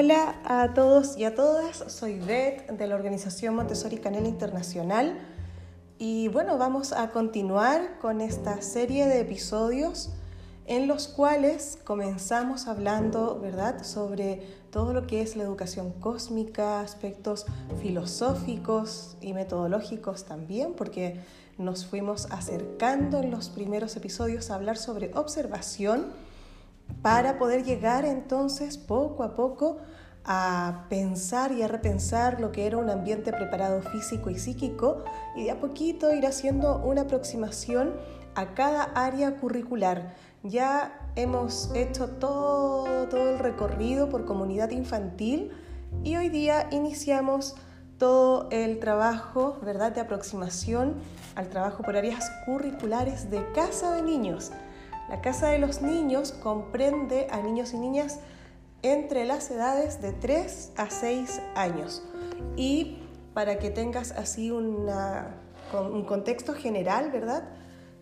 Hola a todos y a todas, soy Beth de la organización Montessori Canela Internacional y bueno, vamos a continuar con esta serie de episodios en los cuales comenzamos hablando, ¿verdad?, sobre todo lo que es la educación cósmica, aspectos filosóficos y metodológicos también, porque nos fuimos acercando en los primeros episodios a hablar sobre observación para poder llegar entonces poco a poco a pensar y a repensar lo que era un ambiente preparado físico y psíquico y de a poquito ir haciendo una aproximación a cada área curricular. Ya hemos hecho todo, todo el recorrido por comunidad infantil y hoy día iniciamos todo el trabajo ¿verdad? de aproximación al trabajo por áreas curriculares de casa de niños. La Casa de los Niños comprende a niños y niñas entre las edades de 3 a 6 años. Y para que tengas así un contexto general, ¿verdad?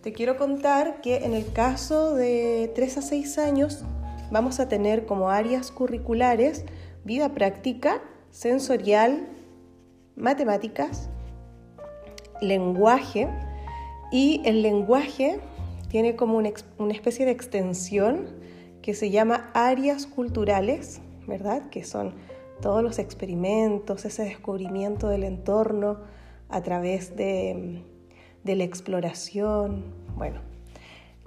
Te quiero contar que en el caso de 3 a 6 años vamos a tener como áreas curriculares vida práctica, sensorial, matemáticas, lenguaje y el lenguaje tiene como una, especie de extensión que se llama áreas culturales, ¿verdad? Que son todos los experimentos, ese descubrimiento del entorno a través de, la exploración, bueno,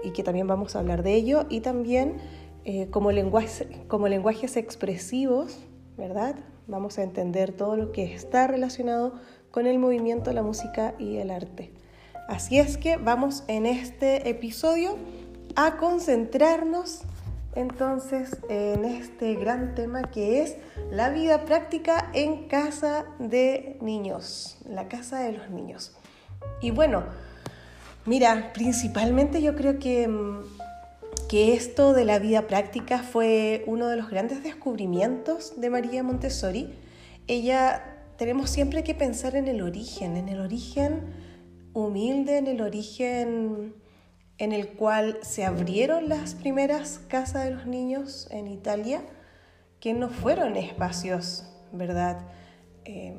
y que también vamos a hablar de ello, y también eh, como, como lenguajes expresivos, ¿verdad? Vamos a entender todo lo que está relacionado con el movimiento, la música y el arte. Así es que vamos en este episodio a concentrarnos entonces en este gran tema que es la vida práctica en casa de niños, la casa de los niños. Y bueno, mira, principalmente yo creo que, mm, que esto de la vida práctica fue uno de los grandes descubrimientos de María Montessori. Ella, tenemos siempre que pensar en el origen, en el origen humilde en el origen en el cual se abrieron las primeras casas de los niños en Italia, que no fueron espacios, ¿verdad? Eh,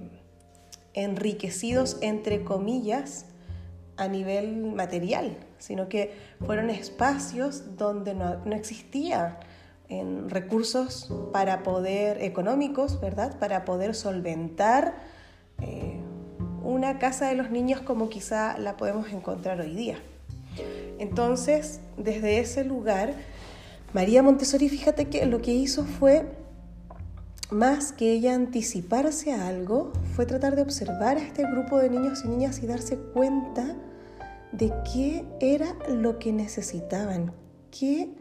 enriquecidos, entre comillas, a nivel material, sino que fueron espacios donde no, no existía en recursos para poder económicos, ¿verdad? Para poder solventar eh, una casa de los niños como quizá la podemos encontrar hoy día. Entonces, desde ese lugar, María Montessori, fíjate que lo que hizo fue, más que ella anticiparse a algo, fue tratar de observar a este grupo de niños y niñas y darse cuenta de qué era lo que necesitaban, qué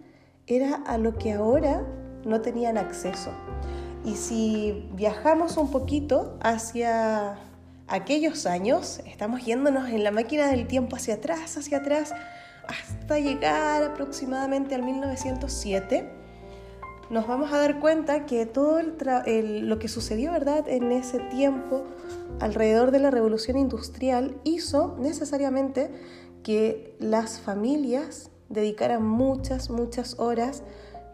era a lo que ahora no tenían acceso. Y si viajamos un poquito hacia aquellos años, estamos yéndonos en la máquina del tiempo hacia atrás, hacia atrás, hasta llegar aproximadamente al 1907, nos vamos a dar cuenta que todo lo que sucedió ¿verdad? en ese tiempo alrededor de la revolución industrial hizo necesariamente que las familias dedicaran muchas, muchas horas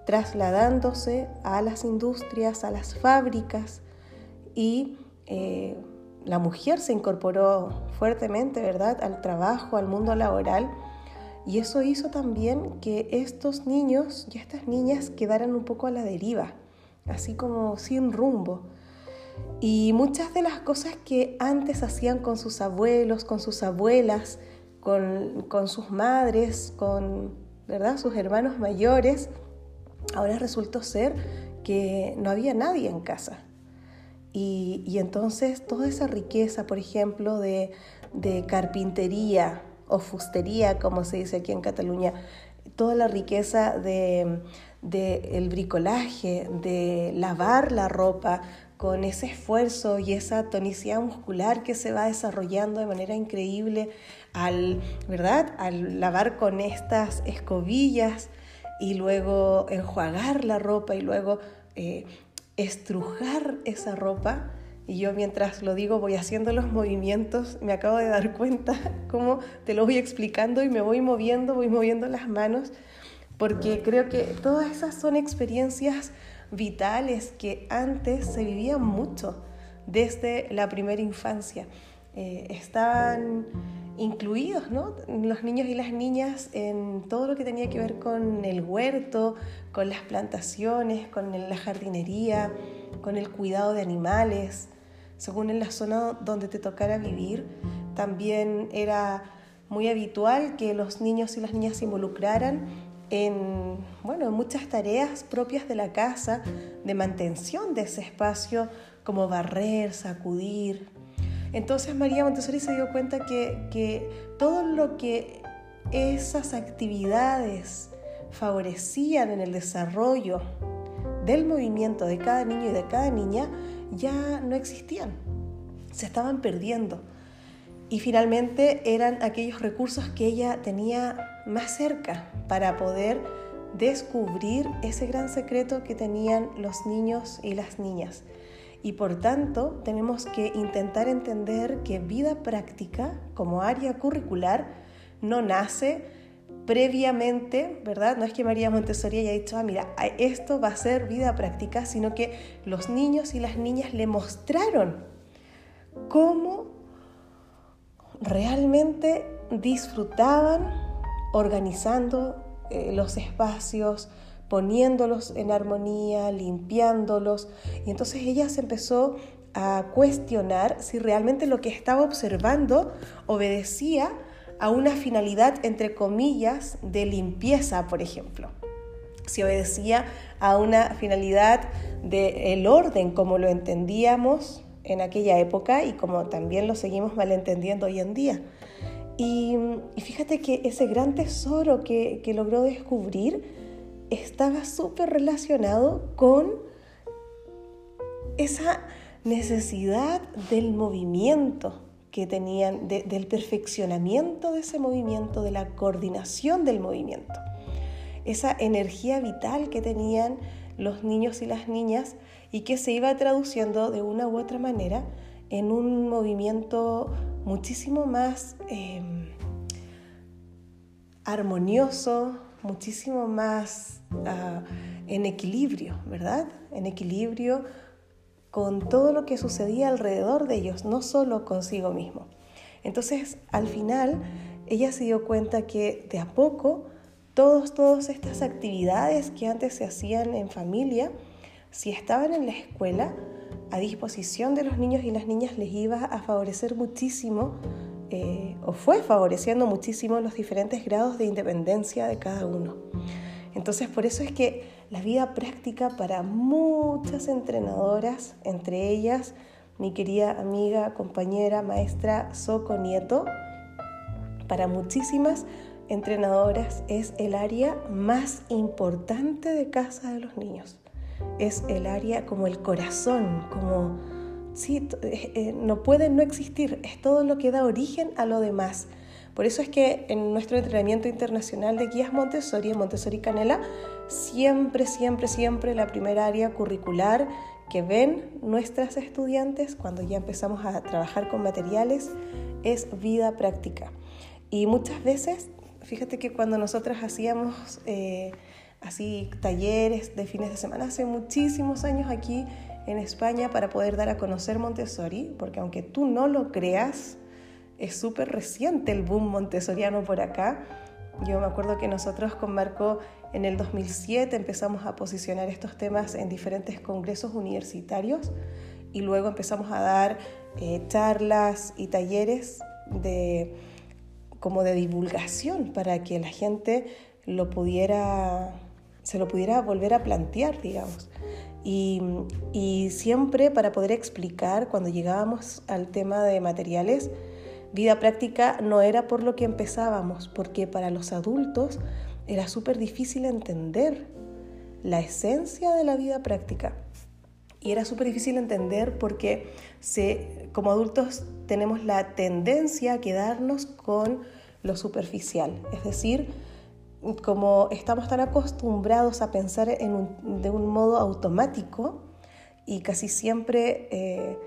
trasladándose a las industrias, a las fábricas y eh, la mujer se incorporó fuertemente, ¿verdad?, al trabajo, al mundo laboral. Y eso hizo también que estos niños y estas niñas quedaran un poco a la deriva, así como sin rumbo. Y muchas de las cosas que antes hacían con sus abuelos, con sus abuelas, con, con sus madres, con ¿verdad? sus hermanos mayores, ahora resultó ser que no había nadie en casa. Y, entonces toda esa riqueza, por ejemplo, de, carpintería o fustería, como se dice aquí en Cataluña, toda la riqueza de, el bricolaje, de lavar la ropa con ese esfuerzo y esa tonicidad muscular que se va desarrollando de manera increíble al, ¿verdad? al lavar con estas escobillas y luego enjuagar la ropa y luego eh, estrujar esa ropa. Y yo mientras lo digo voy haciendo los movimientos, me acabo de dar cuenta cómo te lo voy explicando y me voy moviendo, voy moviendo las manos, porque creo que todas esas son experiencias vitales que antes se vivían mucho desde la primera infancia. Eh, estaban incluidos ¿no? los niños y las niñas en todo lo que tenía que ver con el huerto, con las plantaciones, con la jardinería, con el cuidado de animales. Según en la zona donde te tocara vivir, también era muy habitual que los niños y las niñas se involucraran en, bueno, en muchas tareas propias de la casa, de mantención de ese espacio, como barrer, sacudir, entonces María Montessori se dio cuenta que, todo lo que esas actividades favorecían en el desarrollo del movimiento de cada niño y de cada niña ya no existían, se estaban perdiendo. Y finalmente eran aquellos recursos que ella tenía más cerca para poder descubrir ese gran secreto que tenían los niños y las niñas y por tanto tenemos que intentar entender que vida práctica como área curricular no nace previamente, ¿verdad? No es que María Montessori haya dicho, ah, mira, esto va a ser vida práctica, sino que los niños y las niñas le mostraron cómo realmente disfrutaban organizando eh, los espacios, poniéndolos en armonía, limpiándolos. Y entonces ella se empezó a cuestionar si realmente lo que estaba observando obedecía a una finalidad, entre comillas, de limpieza, por ejemplo. Si obedecía a una finalidad del orden como lo entendíamos en aquella época y como también lo seguimos malentendiendo hoy en día. Y, fíjate que ese gran tesoro que, que logró descubrir estaba súper relacionado con esa necesidad del movimiento que tenían, del perfeccionamiento de ese movimiento, de la coordinación del movimiento. Esa energía vital que tenían los niños y las niñas y que se iba traduciendo de una u otra manera en un movimiento muchísimo más em, armonioso, muchísimo más ah, en equilibrio, ¿verdad? En equilibrio con todo lo que sucedía alrededor de ellos, no solo consigo mismo. Entonces, al final, ella se dio cuenta que de a poco, todos, todas estas actividades que antes se hacían en familia, si estaban en la escuela, a disposición de los niños y las niñas les iba a favorecer muchísimo eh, o fue favoreciendo muchísimo los diferentes grados de independencia de cada uno. Entonces, por eso es que la vida práctica para muchas entrenadoras, entre ellas mi querida amiga, compañera, maestra Soco Nieto, para muchísimas entrenadoras es el área más importante de casa de los niños. Es el área como el corazón, como Sí, eh, eh, no puede no existir, es todo lo que da origen a lo demás. Por eso es que en nuestro entrenamiento internacional de guías Montessori, Montessori Canela, siempre, siempre, siempre la primera área curricular que ven nuestras estudiantes cuando ya empezamos a trabajar con materiales es vida práctica. Y muchas veces, fíjate que cuando nosotras hacíamos eh, así talleres de fines de semana, hace muchísimos años aquí en España para poder dar a conocer Montessori, porque aunque tú no lo creas, es súper reciente el boom montessoriano por acá. Yo me acuerdo que nosotros con Marco en el 2007 empezamos a posicionar estos temas en diferentes congresos universitarios y luego empezamos a dar eh, charlas y talleres de, como de divulgación para que la gente lo pudiera, se lo pudiera volver a plantear, digamos. Y, siempre para poder explicar, cuando llegábamos al tema de materiales, vida práctica no era por lo que empezábamos, porque para los adultos era súper difícil entender la esencia de la vida práctica. Y era súper difícil entender porque se, como adultos tenemos la tendencia a quedarnos con lo superficial, es decir, como estamos tan acostumbrados a pensar de un modo automático y casi siempre eh,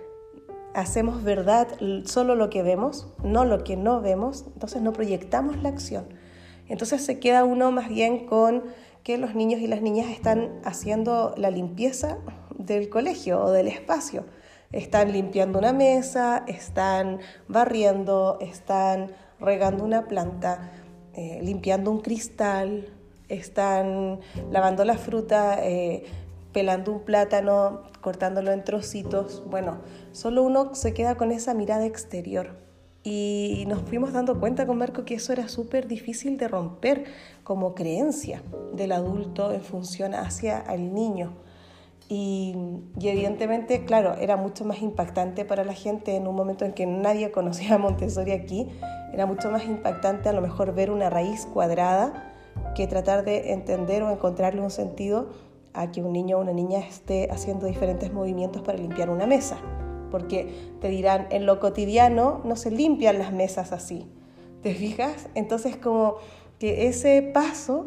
hacemos verdad solo lo que vemos, no lo que no vemos, entonces no proyectamos la acción. Entonces se queda uno más bien con que los niños y las niñas están haciendo la limpieza del colegio o del espacio. Están limpiando una mesa, están barriendo, están regando una planta, eh, limpiando un cristal, están lavando la fruta, eh, pelando un plátano, cortándolo en trocitos. Bueno, solo uno se queda con esa mirada exterior. Y nos fuimos dando cuenta con Marco que eso era súper difícil de romper como creencia del adulto en función hacia el niño. Y, evidentemente, claro, era mucho más impactante para la gente en un momento en que nadie conocía a Montessori aquí. Era mucho más impactante a lo mejor ver una raíz cuadrada que tratar de entender o encontrarle un sentido a que un niño o una niña esté haciendo diferentes movimientos para limpiar una mesa. Porque te dirán, en lo cotidiano no se limpian las mesas así. ¿Te fijas? Entonces como que ese paso,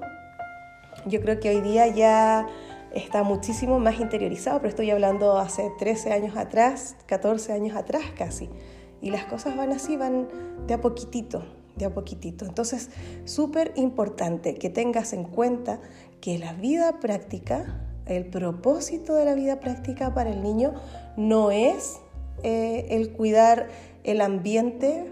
yo creo que hoy día ya está muchísimo más interiorizado, pero estoy hablando hace 13 años atrás, 14 años atrás casi. Y las cosas van así, van de a poquitito, de a poquitito. Entonces, súper importante que tengas en cuenta que la vida práctica, el propósito de la vida práctica para el niño no es eh, el cuidar el ambiente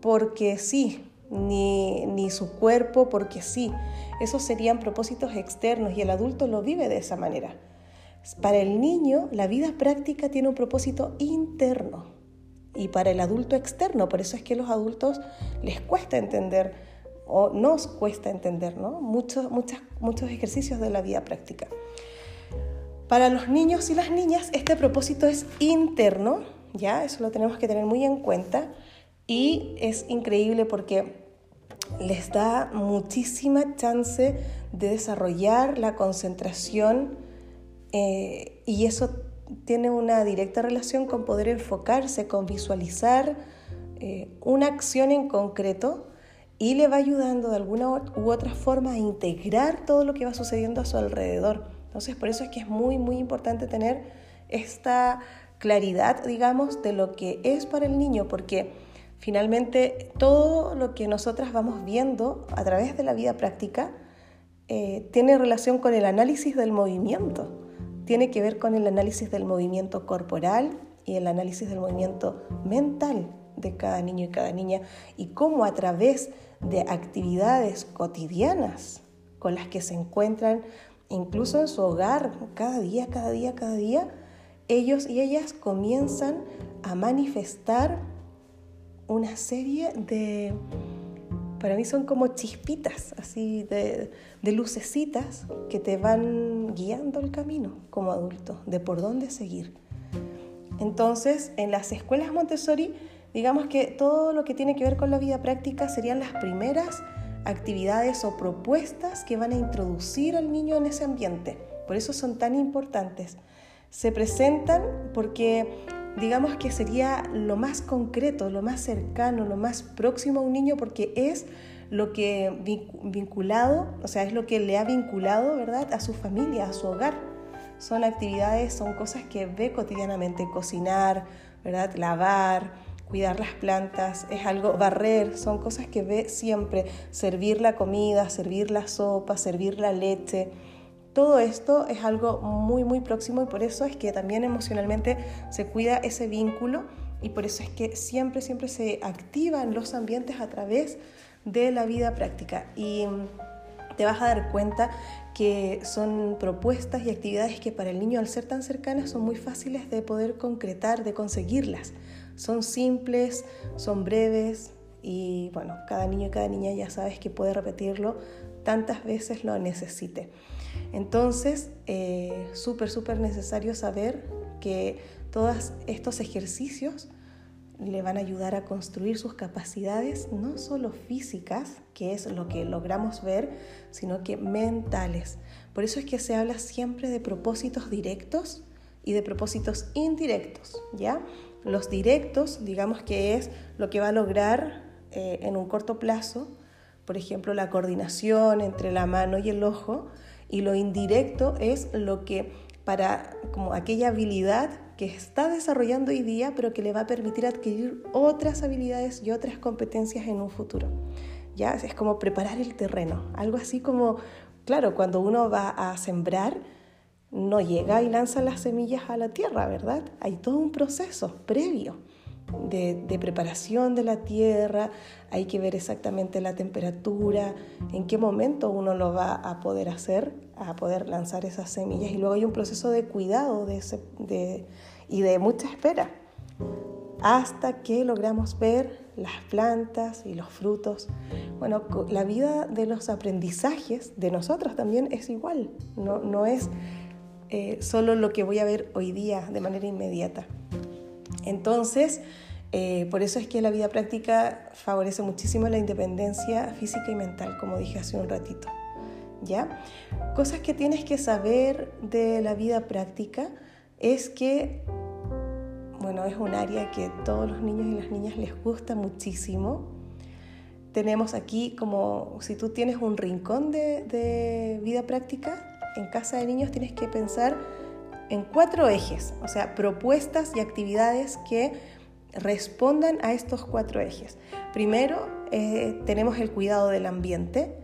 porque sí, ni, ni su cuerpo porque sí. Esos serían propósitos externos y el adulto lo vive de esa manera. Para el niño, la vida práctica tiene un propósito interno y para el adulto externo. Por eso es que a los adultos les cuesta entender o nos cuesta entender ¿no? muchos, muchos ejercicios de la vida práctica. Para los niños y las niñas este propósito es interno, ya eso lo tenemos que tener muy en cuenta y es increíble porque les da muchísima chance de desarrollar la concentración eh, y eso tiene una directa relación con poder enfocarse, con visualizar eh, una acción en concreto y le va ayudando de alguna u otra forma a integrar todo lo que va sucediendo a su alrededor. Entonces, por eso es que es muy, muy importante tener esta claridad, digamos, de lo que es para el niño, porque finalmente todo lo que nosotras vamos viendo a través de la vida práctica eh, tiene relación con el análisis del movimiento tiene que ver con el análisis del movimiento corporal y el análisis del movimiento mental de cada niño y cada niña y cómo a través actividades cotidianas con las que se encuentran incluso en su hogar, cada día, cada día, cada día, ellos y ellas comienzan a manifestar una serie de para mí son como chispitas, así de, lucecitas que te van guiando el camino como adulto, de por dónde seguir. Entonces, en las escuelas Montessori, digamos que todo lo que tiene que ver con la vida práctica serían las primeras actividades o propuestas que van a introducir al niño en ese ambiente. Por eso son tan importantes. Se presentan porque digamos que sería lo más concreto, lo más cercano, lo más próximo a un niño porque es lo que vinculado, o sea, es lo que le ha vinculado, ¿verdad?, a su familia, a su hogar. Son actividades, son cosas que ve cotidianamente, cocinar, ¿verdad?, lavar, cuidar las plantas, es algo, barrer, son cosas que ve siempre, servir la comida, servir la sopa, servir la leche todo esto es algo muy, muy próximo y por eso es que también emocionalmente se cuida ese vínculo y por eso es que siempre, siempre se activan los ambientes a través de la vida práctica. Y te vas a dar cuenta que son propuestas y actividades que para el niño al ser tan cercanas son muy fáciles de poder concretar, de conseguirlas. Son simples, son breves y bueno, cada niño y cada niña ya sabes que puede repetirlo tantas veces lo necesite. Entonces, eh, súper, súper necesario saber que todos estos ejercicios le van a ayudar a construir sus capacidades, no solo físicas, que es lo que logramos ver, sino que mentales. Por eso es que se habla siempre de propósitos directos y de propósitos indirectos, ¿ya? Los directos, digamos que es lo que va a lograr eh, en un corto plazo, por ejemplo, la coordinación entre la mano y el ojo, y lo indirecto es lo que para como aquella habilidad que está desarrollando hoy día, pero que le va a permitir adquirir otras habilidades y otras competencias en un futuro. Ya es como preparar el terreno, algo así como claro, cuando uno va a sembrar, no llega y lanza las semillas a la tierra, ¿verdad? Hay todo un proceso previo de, preparación de la tierra, hay que ver exactamente la temperatura, en qué momento uno lo va a poder hacer, a poder lanzar esas semillas. Y luego hay un proceso de cuidado y de mucha espera hasta que logramos ver las plantas y los frutos. Bueno, la vida de los aprendizajes de nosotros también es igual, no es eh, solo lo que voy a ver hoy día de manera inmediata. Entonces, eh, por eso es que la vida práctica favorece muchísimo la independencia física y mental, como dije hace un ratito. ¿Ya? Cosas que tienes que saber de la vida práctica es que bueno, es un área que todos los niños y las niñas les gusta muchísimo. Tenemos aquí como si tú tienes un rincón de, de vida práctica, en casa de niños tienes que pensar en cuatro ejes, o sea, propuestas y actividades que respondan a estos cuatro ejes. Primero, eh, tenemos el cuidado del ambiente.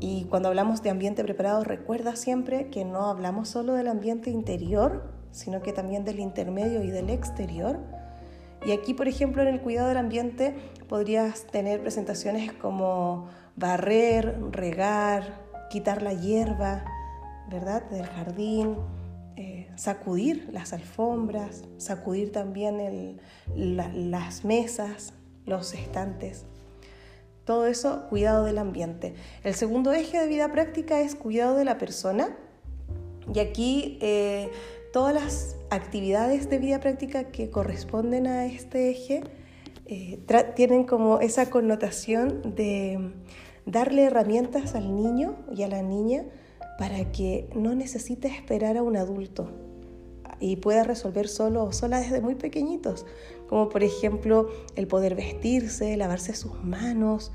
Y cuando hablamos de ambiente preparado, recuerda siempre que no hablamos solo del ambiente interior, sino que también del intermedio y del exterior. Y aquí, por ejemplo, en el cuidado del ambiente podrías tener presentaciones como barrer, regar, quitar la hierba, ¿verdad? Del jardín, eh, sacudir las alfombras, sacudir también las mesas, los estantes. Todo eso, cuidado del ambiente. El segundo eje de vida práctica es cuidado de la persona. Y aquí eh, todas las actividades de vida práctica que corresponden a este eje eh, tienen como esa connotación de darle herramientas al niño y a la niña para que no necesite esperar a un adulto y pueda resolver solo o sola desde muy pequeñitos, como por ejemplo el poder vestirse, lavarse sus manos,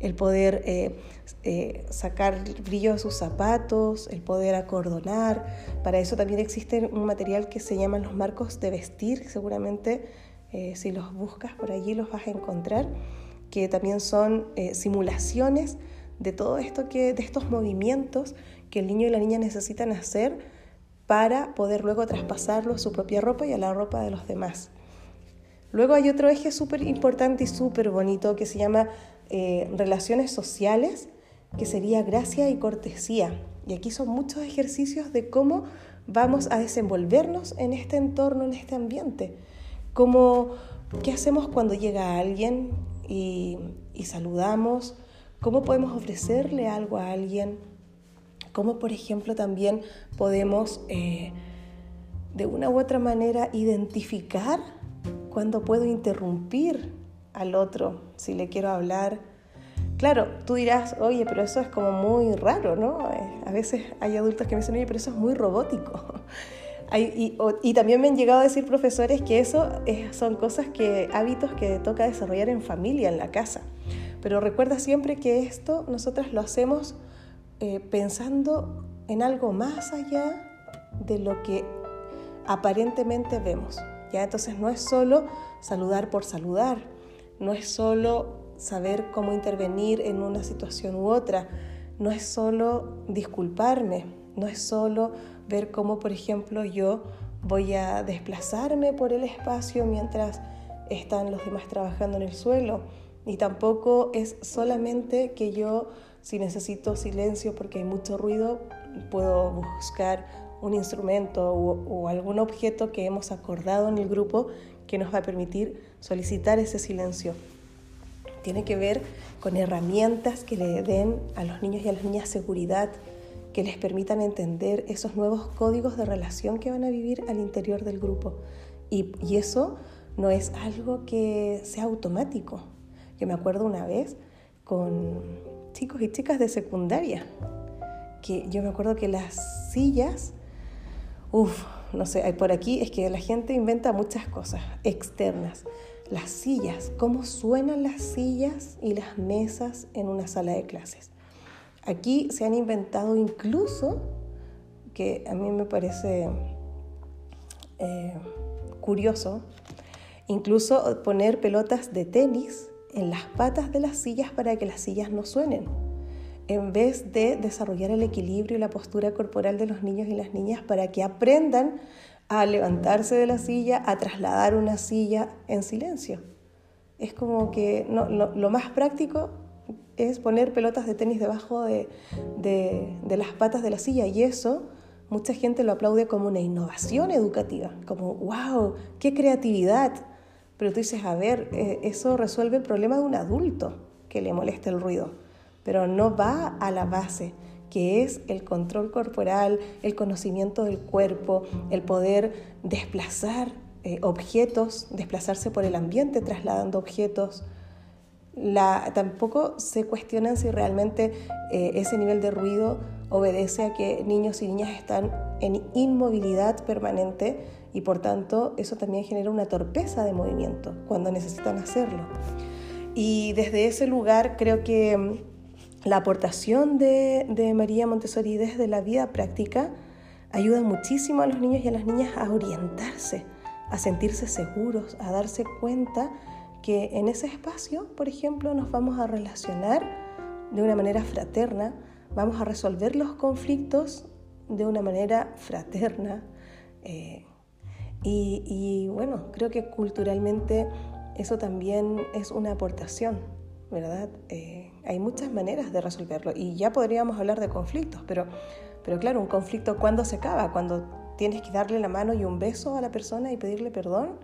el poder eh, eh, sacar brillo de sus zapatos, el poder acordonar. Para eso también existe un material que se llaman los marcos de vestir, seguramente eh, si los buscas por allí los vas a encontrar, que también son simulaciones de todo esto que, de estos movimientos que el niño y la niña necesitan hacer para poder luego traspasarlo a su propia ropa y a la ropa de los demás. Luego hay otro eje súper importante y súper bonito que se llama eh, relaciones sociales, que sería gracia y cortesía. Y aquí son muchos ejercicios de cómo vamos a desenvolvernos en este entorno, en este ambiente. Cómo, ¿Qué hacemos cuando llega alguien y, saludamos? ¿Cómo podemos ofrecerle algo a alguien? ¿Cómo, por ejemplo, también podemos eh, de una u otra manera identificar cuando puedo interrumpir al otro si le quiero hablar. Claro, tú dirás, oye, pero eso es como muy raro, ¿no? Eh, a veces hay adultos que me dicen, oye, pero eso es muy robótico. y, también me han llegado a decir profesores que eso son cosas que, hábitos que toca desarrollar en familia, en la casa. Pero recuerda siempre que esto nosotras lo hacemos eh, pensando en algo más allá de lo que aparentemente vemos. ¿ya? Entonces no es solo saludar por saludar, no es solo saber cómo intervenir en una situación u otra, no es solo disculparme, no es solo ver cómo, por ejemplo, yo voy a desplazarme por el espacio mientras están los demás trabajando en el suelo. Y tampoco es solamente que yo, si necesito silencio porque hay mucho ruido, puedo buscar un instrumento o, algún objeto que hemos acordado en el grupo que nos va a permitir solicitar ese silencio. Tiene que ver con herramientas que le den a los niños y a las niñas seguridad, que les permitan entender esos nuevos códigos de relación que van a vivir al interior del grupo. Y, y eso no es algo que sea automático. Yo me acuerdo una vez con chicos y chicas de secundaria, que yo me acuerdo que las sillas, uff, no sé, por aquí es que la gente inventa muchas cosas externas. Las sillas, cómo suenan las sillas y las mesas en una sala de clases. Aquí se han inventado incluso, que a mí me parece eh, curioso, incluso poner pelotas de tenis en las patas de las sillas para que las sillas no suenen. en vez de desarrollar el equilibrio y la postura corporal de los niños y las niñas para que aprendan a levantarse de la silla, a trasladar una silla en silencio. Es como que lo, más práctico es poner pelotas de tenis debajo de, de, las patas de la silla y eso mucha gente lo aplaude como una innovación educativa, como, wow, qué creatividad. Pero tú dices, a ver, eh, eso resuelve el problema de un adulto que le molesta el ruido pero no va a la base, que es el control corporal, el conocimiento del cuerpo, el poder desplazar eh, objetos, desplazarse por el ambiente trasladando objetos. tampoco se cuestionan si realmente eh, ese nivel de ruido obedece a que niños y niñas están en inmovilidad permanente y por tanto eso también genera una torpeza de movimiento cuando necesitan hacerlo. Y desde ese lugar creo que mm, la aportación de, María Montessori desde la vida práctica ayuda muchísimo a los niños y a las niñas a orientarse, a sentirse seguros, a darse cuenta que en ese espacio, por ejemplo, nos vamos a relacionar de una manera fraterna, vamos a resolver los conflictos de una manera fraterna. Eh, y, bueno, creo que culturalmente eso también es una aportación ¿verdad? Eh, hay muchas maneras de resolverlo y ya podríamos hablar de conflictos, pero, pero claro, un conflicto ¿cuándo se acaba? Cuando tienes que darle la mano y un beso a la persona y pedirle perdón,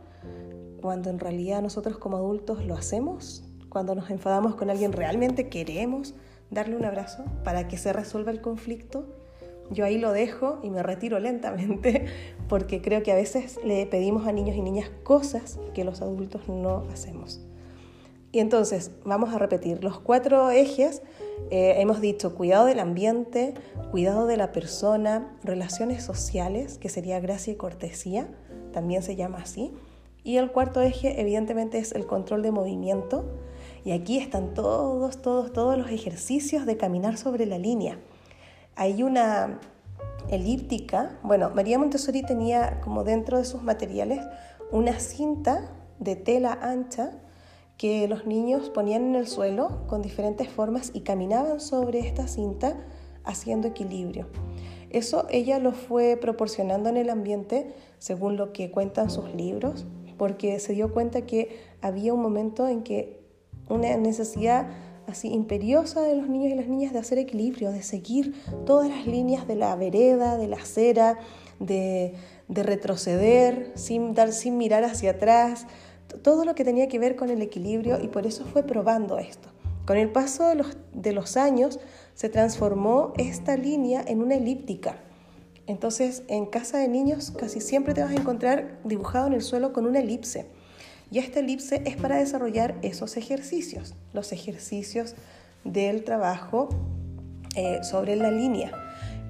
cuando en realidad nosotros como adultos lo hacemos, cuando nos enfadamos con alguien realmente queremos darle un abrazo para que se resuelva el conflicto. Yo ahí lo dejo y me retiro lentamente porque creo que a veces le pedimos a niños y niñas cosas que los adultos no hacemos. Y entonces, vamos a repetir, los cuatro ejes eh, hemos dicho cuidado del ambiente, cuidado de la persona, relaciones sociales, que sería gracia y cortesía, también se llama así. Y el cuarto eje, evidentemente, es el control de movimiento. Y aquí están todos, todos, todos los ejercicios de caminar sobre la línea. Hay una elíptica, bueno, María Montessori tenía como dentro de sus materiales una cinta de tela ancha que los niños ponían en el suelo con diferentes formas y caminaban sobre esta cinta haciendo equilibrio. Eso ella lo fue proporcionando en el ambiente según lo que cuentan sus libros, porque se dio cuenta que había un momento en que una necesidad así imperiosa de los niños y las niñas de hacer equilibrio, de seguir todas las líneas de la vereda, de la acera, de, de retroceder sin, dar, sin mirar hacia atrás, todo lo que tenía que ver con el equilibrio y por eso fue probando esto. Con el paso de los, años se transformó esta línea en una elíptica. Entonces, en casa de niños casi siempre te vas a encontrar dibujado en el suelo con una elipse. Y esta elipse es para desarrollar esos ejercicios, los ejercicios del trabajo eh, sobre la línea,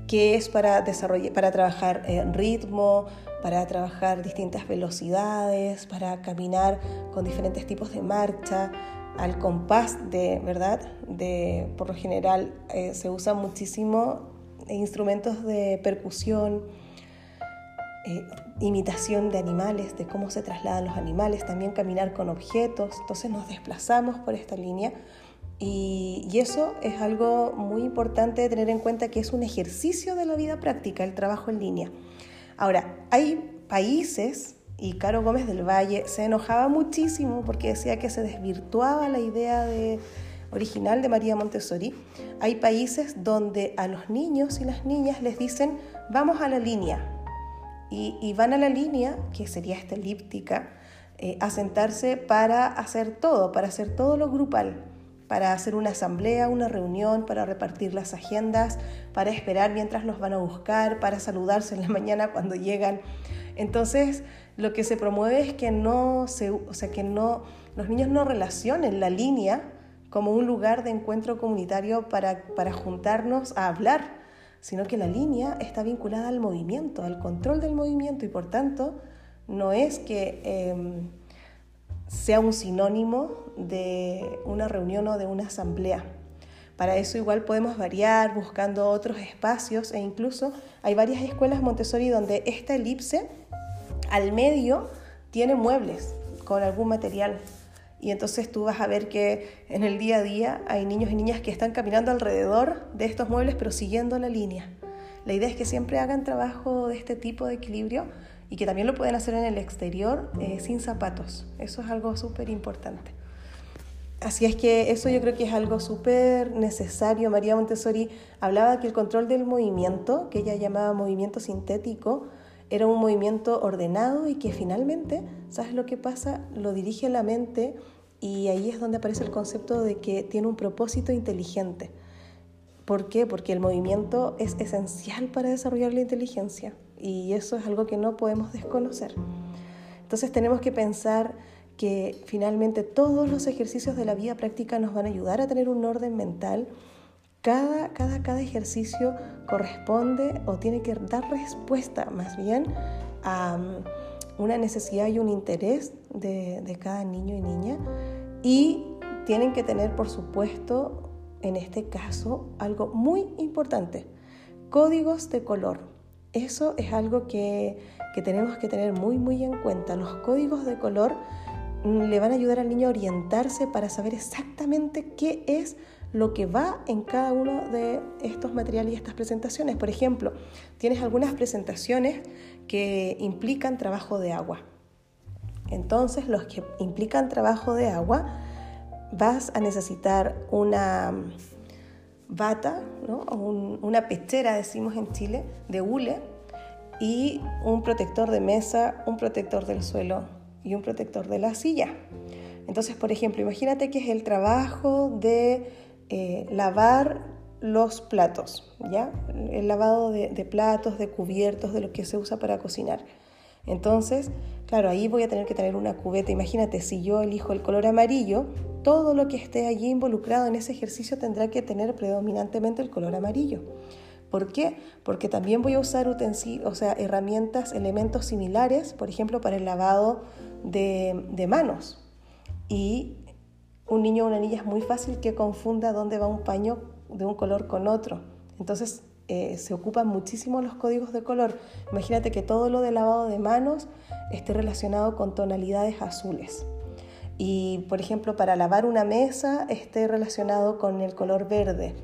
que es para, desarrollar, para trabajar ritmo, para trabajar distintas velocidades, para caminar con diferentes tipos de marcha, al compás de, ¿verdad? De, por lo general eh, se usan muchísimo instrumentos de percusión, eh, imitación de animales, de cómo se trasladan los animales, también caminar con objetos, entonces nos desplazamos por esta línea y, eso es algo muy importante de tener en cuenta que es un ejercicio de la vida práctica, el trabajo en línea. Ahora, hay países, y Caro Gómez del Valle se enojaba muchísimo porque decía que se desvirtuaba la idea original de María Montessori. Hay países donde a los niños y las niñas les dicen, vamos a la línea. Y, van a la línea, que sería esta elíptica, eh, a sentarse para hacer todo, para hacer todo lo grupal para hacer una asamblea, una reunión, para repartir las agendas, para esperar mientras los van a buscar, para saludarse en la mañana cuando llegan. Entonces, lo que se promueve es que no o sea, que no los niños no relacionen la línea como un lugar de encuentro comunitario para, para juntarnos a hablar, sino que la línea está vinculada al movimiento, al control del movimiento y por tanto no es que em, sea un sinónimo de una reunión o de una asamblea. Para eso igual podemos variar buscando otros espacios e incluso hay varias escuelas Montessori donde esta elipse al medio tiene muebles con algún material Y entonces tú vas a ver que en el día a día hay niños y niñas que están caminando alrededor de estos muebles pero siguiendo la línea. La idea es que siempre hagan trabajo de este tipo de equilibrio y que también lo pueden hacer en el exterior eh, sin zapatos. Eso es algo súper importante. Así es que eso yo creo que es algo súper necesario. María Montessori hablaba que el control del movimiento, que ella llamaba movimiento sintético, era un movimiento ordenado y que finalmente, ¿sabes lo que pasa? Lo dirige la mente y ahí es donde aparece el concepto de que tiene un propósito inteligente. ¿Por qué? Porque el movimiento es esencial para desarrollar la inteligencia y eso es algo que no podemos desconocer. Entonces tenemos que pensar que finalmente todos los ejercicios de la vida práctica nos van a ayudar a tener un orden mental. Cada, cada, cada ejercicio corresponde o tiene que dar respuesta más bien a um, una necesidad y un interés de, cada niño y niña y tienen que tener, por supuesto, en este caso, algo muy importante, códigos de color. Eso es algo que, que tenemos que tener muy, muy en cuenta. Los códigos de color le van a ayudar al niño a orientarse para saber exactamente qué es lo que va en cada uno de estos materiales y estas presentaciones. Por ejemplo, tienes algunas presentaciones que implican trabajo de agua. Entonces, los que implican trabajo de agua, vas a necesitar una bata, o una pechera, decimos en Chile, de hule, y un protector de mesa, un protector del suelo y un protector de la silla. Entonces, por ejemplo, imagínate que es el trabajo de eh, lavar los platos, ¿ya? El lavado de, de, platos, de cubiertos, de lo que se usa para cocinar. Entonces, claro, ahí voy a tener que tener una cubeta. Imagínate, si yo elijo el color amarillo, todo lo que esté allí involucrado en ese ejercicio tendrá que tener predominantemente el color amarillo. ¿Por qué? Porque también voy a usar utensilios, o sea, herramientas, elementos similares, por ejemplo, para el lavado de, manos. Y un niño o una niña es muy fácil que confunda dónde va un paño de un color con otro. Entonces eh, se ocupan muchísimo los códigos de color. Imagínate que todo lo de lavado de manos esté relacionado con tonalidades azules. Y por ejemplo, para lavar una mesa esté relacionado con el color verde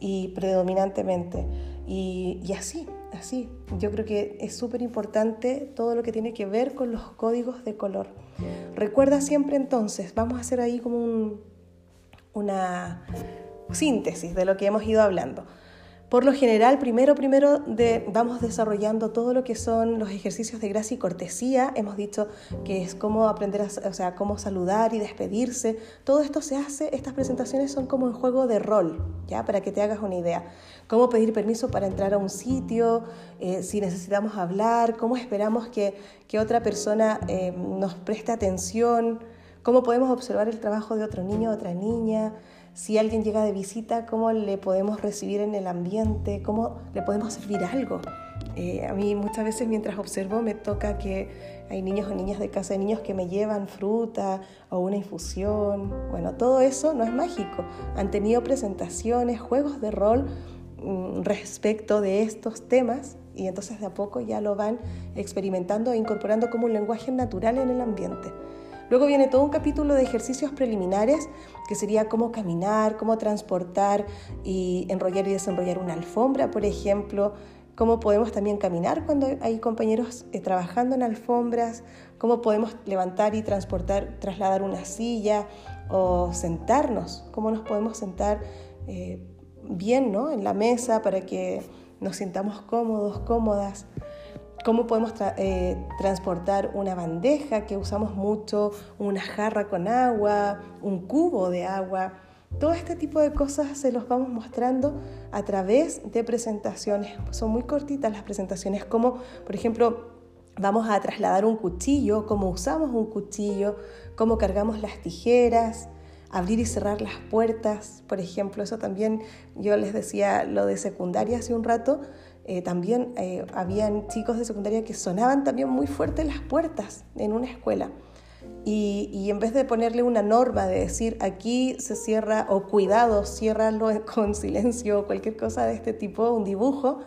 y predominantemente. y así, así. Yo creo que es súper importante todo lo que tiene que ver con los códigos de color. Recuerda siempre entonces, vamos a hacer ahí como una síntesis de lo que hemos ido hablando. Por lo general, primero, primero vamos desarrollando todo lo que son los ejercicios de gracia y cortesía. Hemos dicho que es cómo aprender, a, o sea, cómo saludar y despedirse. Todo esto se hace, estas presentaciones son como un juego de rol, ¿ya? Para que te hagas una idea. Cómo pedir permiso para entrar a un sitio, eh, si necesitamos hablar, cómo esperamos que, que otra persona eh, nos preste atención, cómo podemos observar el trabajo de otro niño otra niña si alguien llega de visita, cómo le podemos recibir en el ambiente, cómo le podemos servir algo. Eh, a mí muchas veces mientras observo me toca que hay niños o niñas de casa de niños que me llevan fruta o una infusión. Bueno, todo eso no es mágico. Han tenido presentaciones, juegos de rol mm, respecto de estos temas y entonces de a poco ya lo van experimentando e incorporando como un lenguaje natural en el ambiente. Luego viene todo un capítulo de ejercicios preliminares, que sería cómo caminar, cómo transportar y enrollar y desenrollar una alfombra, por ejemplo, cómo podemos también caminar cuando hay compañeros eh, trabajando en alfombras, cómo podemos levantar y transportar, trasladar una silla o sentarnos, cómo nos podemos sentar eh, bien ¿no? en la mesa para que nos sintamos cómodos, cómodas cómo podemos eh, transportar una bandeja que usamos mucho, una jarra con agua, un cubo de agua. Todo este tipo de cosas se los vamos mostrando a través de presentaciones. Son muy cortitas las presentaciones, como por ejemplo vamos a trasladar un cuchillo, cómo usamos un cuchillo, cómo cargamos las tijeras, abrir y cerrar las puertas, por ejemplo. Eso también yo les decía lo de secundaria hace un rato eh, también eh, habían chicos de secundaria que sonaban también muy fuerte las puertas en una escuela. Y, en vez de ponerle una norma de decir aquí se cierra o cuidado, ciérralo con silencio o cualquier cosa de este tipo, un dibujo,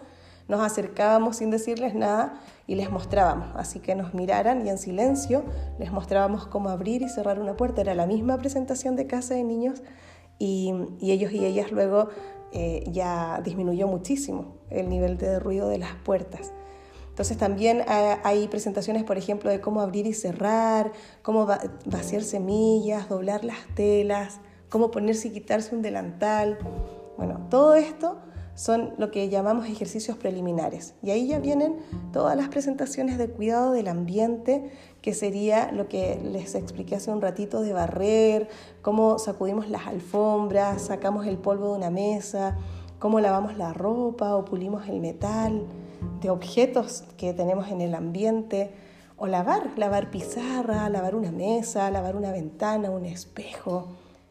nos acercábamos sin decirles nada y les mostrábamos, así que nos miraran y en silencio les mostrábamos cómo abrir y cerrar una puerta. Era la misma presentación de casa de niños y, ellos y ellas luego eh, ya disminuyó muchísimo el nivel de ruido de las puertas. Entonces también hay presentaciones, por ejemplo, de cómo abrir y cerrar, cómo vaciar semillas, doblar las telas, cómo ponerse y quitarse un delantal. Bueno, todo esto son lo que llamamos ejercicios preliminares. Y ahí ya vienen todas las presentaciones de cuidado del ambiente, que sería lo que les expliqué hace un ratito de barrer, cómo sacudimos las alfombras, sacamos el polvo de una mesa, cómo lavamos la ropa o pulimos el metal, de objetos que tenemos en el ambiente, o lavar, lavar pizarra, lavar una mesa, lavar una ventana, un espejo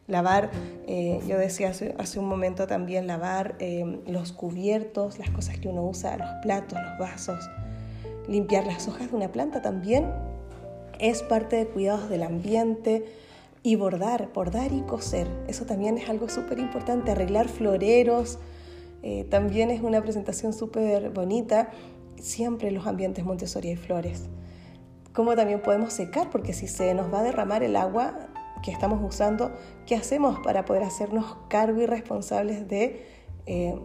Lavar, eh, yo decía hace, un momento también, lavar eh, los cubiertos, las cosas que uno usa, los platos, los vasos. Limpiar las hojas de una planta también es parte de cuidados del ambiente. Y bordar, bordar y coser, eso también es algo súper importante. Arreglar floreros, eh, también es una presentación súper bonita. Siempre los ambientes Montessori hay flores. Como también podemos secar, porque si se nos va a derramar el agua, que estamos usando, qué hacemos para poder hacernos cargo y responsables de, eh,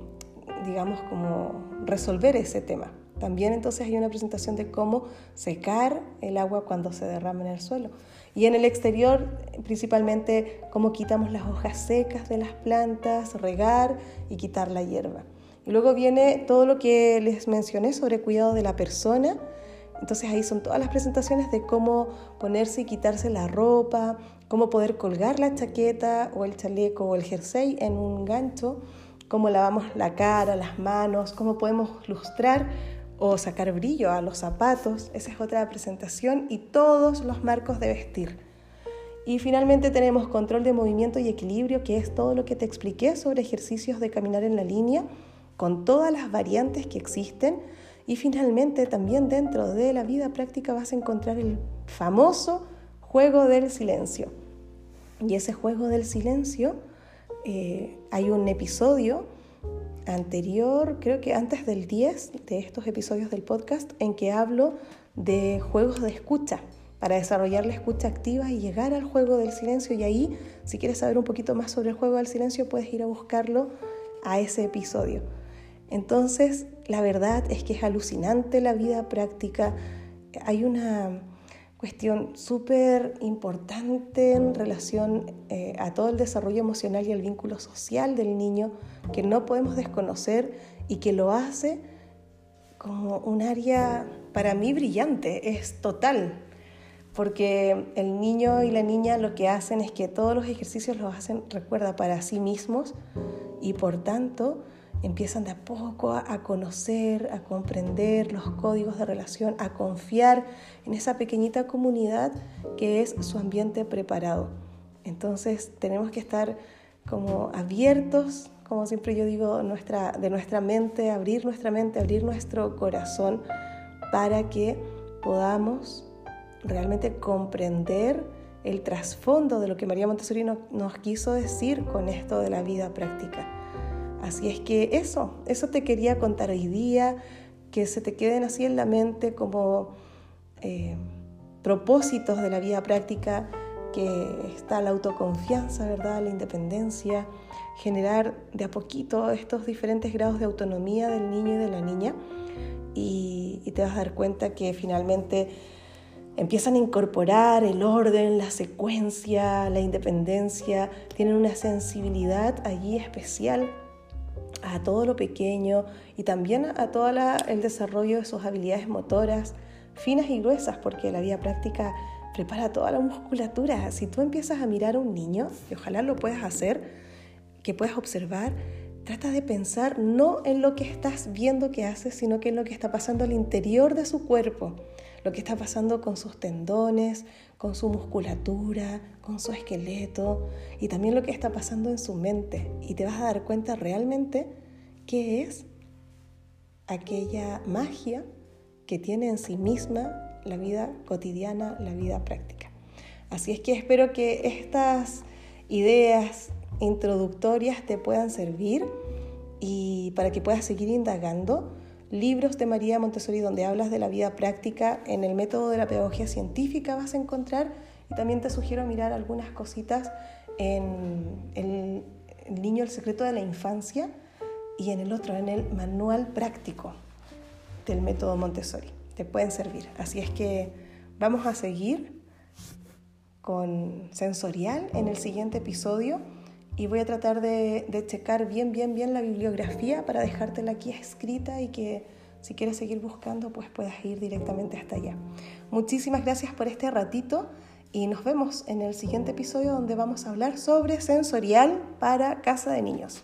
digamos, como resolver ese tema. También entonces hay una presentación de cómo secar el agua cuando se derrama en el suelo. Y en el exterior, principalmente, cómo quitamos las hojas secas de las plantas, regar y quitar la hierba. Y luego viene todo lo que les mencioné sobre cuidado de la persona, entonces ahí son todas las presentaciones de cómo ponerse y quitarse la ropa, cómo poder colgar la chaqueta o el chaleco o el jersey en un gancho, cómo lavamos la cara, las manos, cómo podemos lustrar o sacar brillo a los zapatos. Esa es otra presentación y todos los marcos de vestir. Y finalmente tenemos control de movimiento y equilibrio, que es todo lo que te expliqué sobre ejercicios de caminar en la línea, con todas las variantes que existen y finalmente también dentro de la vida práctica vas a encontrar el famoso juego del silencio. Y ese juego del silencio, eh, hay un episodio anterior, creo que antes del 10 de estos episodios del podcast, en que hablo de juegos de escucha para desarrollar la escucha activa y llegar al juego del silencio. Y ahí, si quieres saber un poquito más sobre el juego del silencio, puedes ir a buscarlo a ese episodio. Entonces, la verdad es que es alucinante la vida práctica. Hay una cuestión súper importante en relación eh, a todo el desarrollo emocional y el vínculo social del niño que no podemos desconocer y que lo hace como un área para mí brillante, es total, porque el niño y la niña lo que hacen es que todos los ejercicios los hacen, recuerda, para sí mismos y por tanto empiezan de a poco a, conocer, a comprender los códigos de relación, a confiar en esa pequeñita comunidad que es su ambiente preparado. Entonces tenemos que estar como abiertos, como siempre yo digo, nuestra, de nuestra mente, abrir nuestra mente, abrir nuestro corazón para que podamos realmente comprender el trasfondo de lo que María Montessori nos quiso decir con esto de la vida práctica. Así es que eso, eso te quería contar hoy día, que se te queden así en la mente como eh, propósitos de la vida práctica, que está la autoconfianza, ¿verdad? La independencia, generar de a poquito estos diferentes grados de autonomía del niño y de la niña y, y te vas a dar cuenta que finalmente empiezan a incorporar el orden, la secuencia, la independencia, tienen una sensibilidad allí especial a todo lo pequeño y también a todo el desarrollo de sus habilidades motoras finas y gruesas, porque la vida práctica prepara toda la musculatura. Si tú empiezas a mirar a un niño, y ojalá lo puedas hacer, que puedas observar, trata de pensar no en lo que estás viendo que hace, sino que en lo que está pasando al interior de su cuerpo, lo que está pasando con sus tendones, con su musculatura, su esqueleto y también lo que está pasando en su mente. Y te vas a dar cuenta realmente qué es aquella magia que tiene en sí misma la vida cotidiana, la vida práctica. Así es que espero que estas ideas introductorias te puedan servir y para que puedas seguir indagando libros de María Montessori donde hablas de la vida práctica en el método de la pedagogía científica vas a encontrar y también te sugiero mirar algunas cositas en el, niño el secreto de la infancia y en el otro, en el manual práctico del método Montessori. Te pueden servir. Así es que vamos a seguir con sensorial en el siguiente episodio y voy a tratar de, de, checar bien, bien, bien la bibliografía para dejártela aquí escrita y que si quieres seguir buscando pues puedas ir directamente hasta allá. Muchísimas gracias por este ratito y nos vemos en el siguiente episodio donde vamos a hablar sobre sensorial para casa de niños.